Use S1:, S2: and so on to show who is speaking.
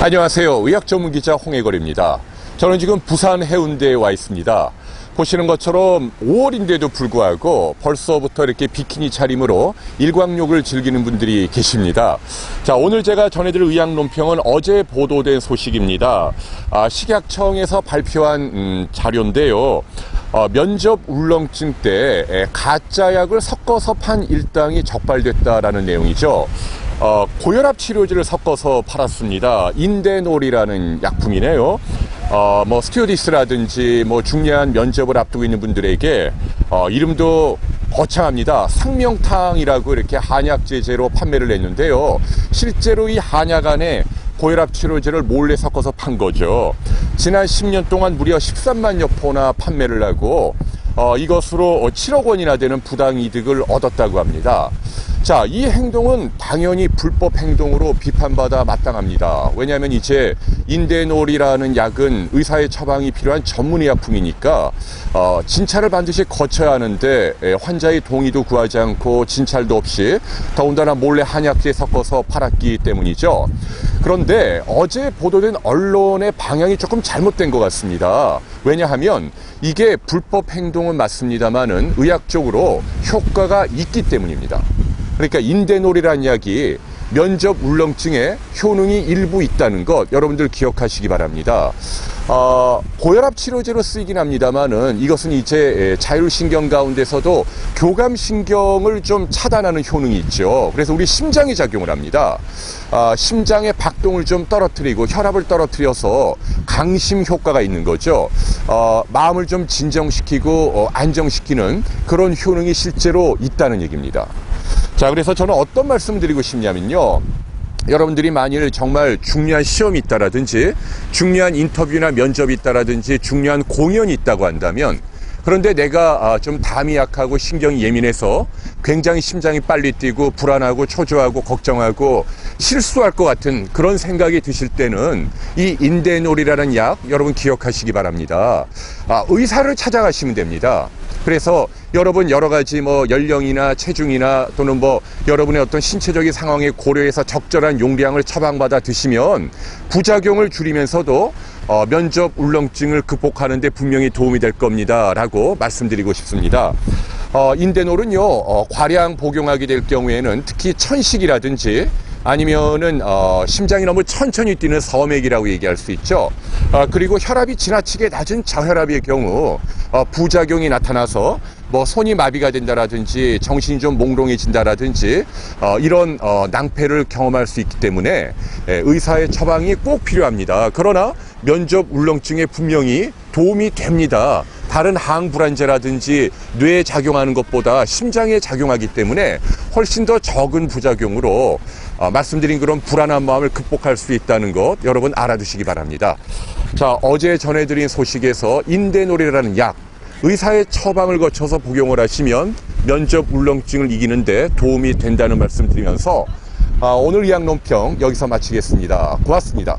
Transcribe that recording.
S1: 안녕하세요. 의학 전문 기자 홍해걸입니다. 저는 지금 부산 해운대에 와 있습니다. 보시는 것처럼 5월인데도 불구하고 벌써부터 이렇게 비키니 차림으로 일광욕을 즐기는 분들이 계십니다. 자, 오늘 제가 전해드릴 의학 논평은 어제 보도된 소식입니다. 아, 식약청에서 발표한 음, 자료인데요. 어, 면접 울렁증 때 에, 가짜 약을 섞어서 판 일당이 적발됐다라는 내용이죠. 어, 고혈압 치료제를 섞어서 팔았습니다. 인데놀이라는 약품이네요. 어, 뭐 스튜어디스라든지 뭐 중요한 면접을 앞두고 있는 분들에게 어, 이름도 거창합니다. 상명탕이라고 이렇게 한약 제제로 판매를 했는데요. 실제로 이 한약 안에 고혈압 치료제를 몰래 섞어서 판 거죠. 지난 10년 동안 무려 13만여 포나 판매를 하고 어, 이것으로 7억 원이나 되는 부당 이득을 얻었다고 합니다. 자, 이 행동은 당연히 불법 행동으로 비판받아 마땅합니다. 왜냐하면 이제 인데놀이라는 약은 의사의 처방이 필요한 전문의약품이니까 어, 진찰을 반드시 거쳐야 하는데 에, 환자의 동의도 구하지 않고 진찰도 없이 더군다나 몰래 한약재 섞어서 팔았기 때문이죠. 그런데 어제 보도된 언론의 방향이 조금 잘못된 것 같습니다. 왜냐하면 이게 불법 행동은 맞습니다만은 의학적으로 효과가 있기 때문입니다. 그러니까 인데놀이라는 약이 면접 울렁증에 효능이 일부 있다는 것 여러분들 기억하시기 바랍니다. 어, 고혈압 치료제로 쓰이긴 합니다만은 이것은 이제 자율신경 가운데서도 교감신경을 좀 차단하는 효능이 있죠. 그래서 우리 심장이 작용을 합니다. 아, 심장의 박동을 좀 떨어뜨리고 혈압을 떨어뜨려서 강심 효과가 있는 거죠. 어, 마음을 좀 진정시키고 어, 안정시키는 그런 효능이 실제로 있다는 얘기입니다. 자, 그래서 저는 어떤 말씀 드리고 싶냐면요. 여러분들이 만일 정말 중요한 시험이 있다라든지 중요한 인터뷰나 면접이 있다라든지 중요한 공연이 있다고 한다면 그런데 내가 아, 좀 담이 약하고 신경이 예민해서 굉장히 심장이 빨리 뛰고 불안하고 초조하고 걱정하고 실수할 것 같은 그런 생각이 드실 때는 이 인데놀이라는 약 여러분 기억하시기 바랍니다. 아, 의사를 찾아가시면 됩니다. 그래서 여러분 여러 가지 뭐 연령이나 체중이나 또는 뭐 여러분의 어떤 신체적인 상황에 고려해서 적절한 용량을 처방받아 드시면 부작용을 줄이면서도 어, 면접 울렁증을 극복하는 데 분명히 도움이 될 겁니다 라고 말씀드리고 싶습니다. 어, 인데놀은요 어, 과량 복용하게 될 경우에는 특히 천식이라든지 아니면은 어, 심장이 너무 천천히 뛰는 서맥이라고 얘기할 수 있죠. 어, 그리고 혈압이 지나치게 낮은 저혈압의 경우 어, 부작용이 나타나서 뭐 손이 마비가 된다라든지 정신이 좀 몽롱해진다라든지 어, 이런 어, 낭패를 경험할 수 있기 때문에 예, 의사의 처방이 꼭 필요합니다. 그러나 면접 울렁증에 분명히 도움이 됩니다. 다른 항불안제라든지 뇌에 작용하는 것보다 심장에 작용하기 때문에 훨씬 더 적은 부작용으로 어, 말씀드린 그런 불안한 마음을 극복할 수 있다는 것 여러분 알아두시기 바랍니다. 자, 어제 전해드린 소식에서 인데놀이라는 약 의사의 처방을 거쳐서 복용을 하시면 면접 울렁증을 이기는데 도움이 된다는 말씀 드리면서 아, 오늘 의학 논평 여기서 마치겠습니다. 고맙습니다.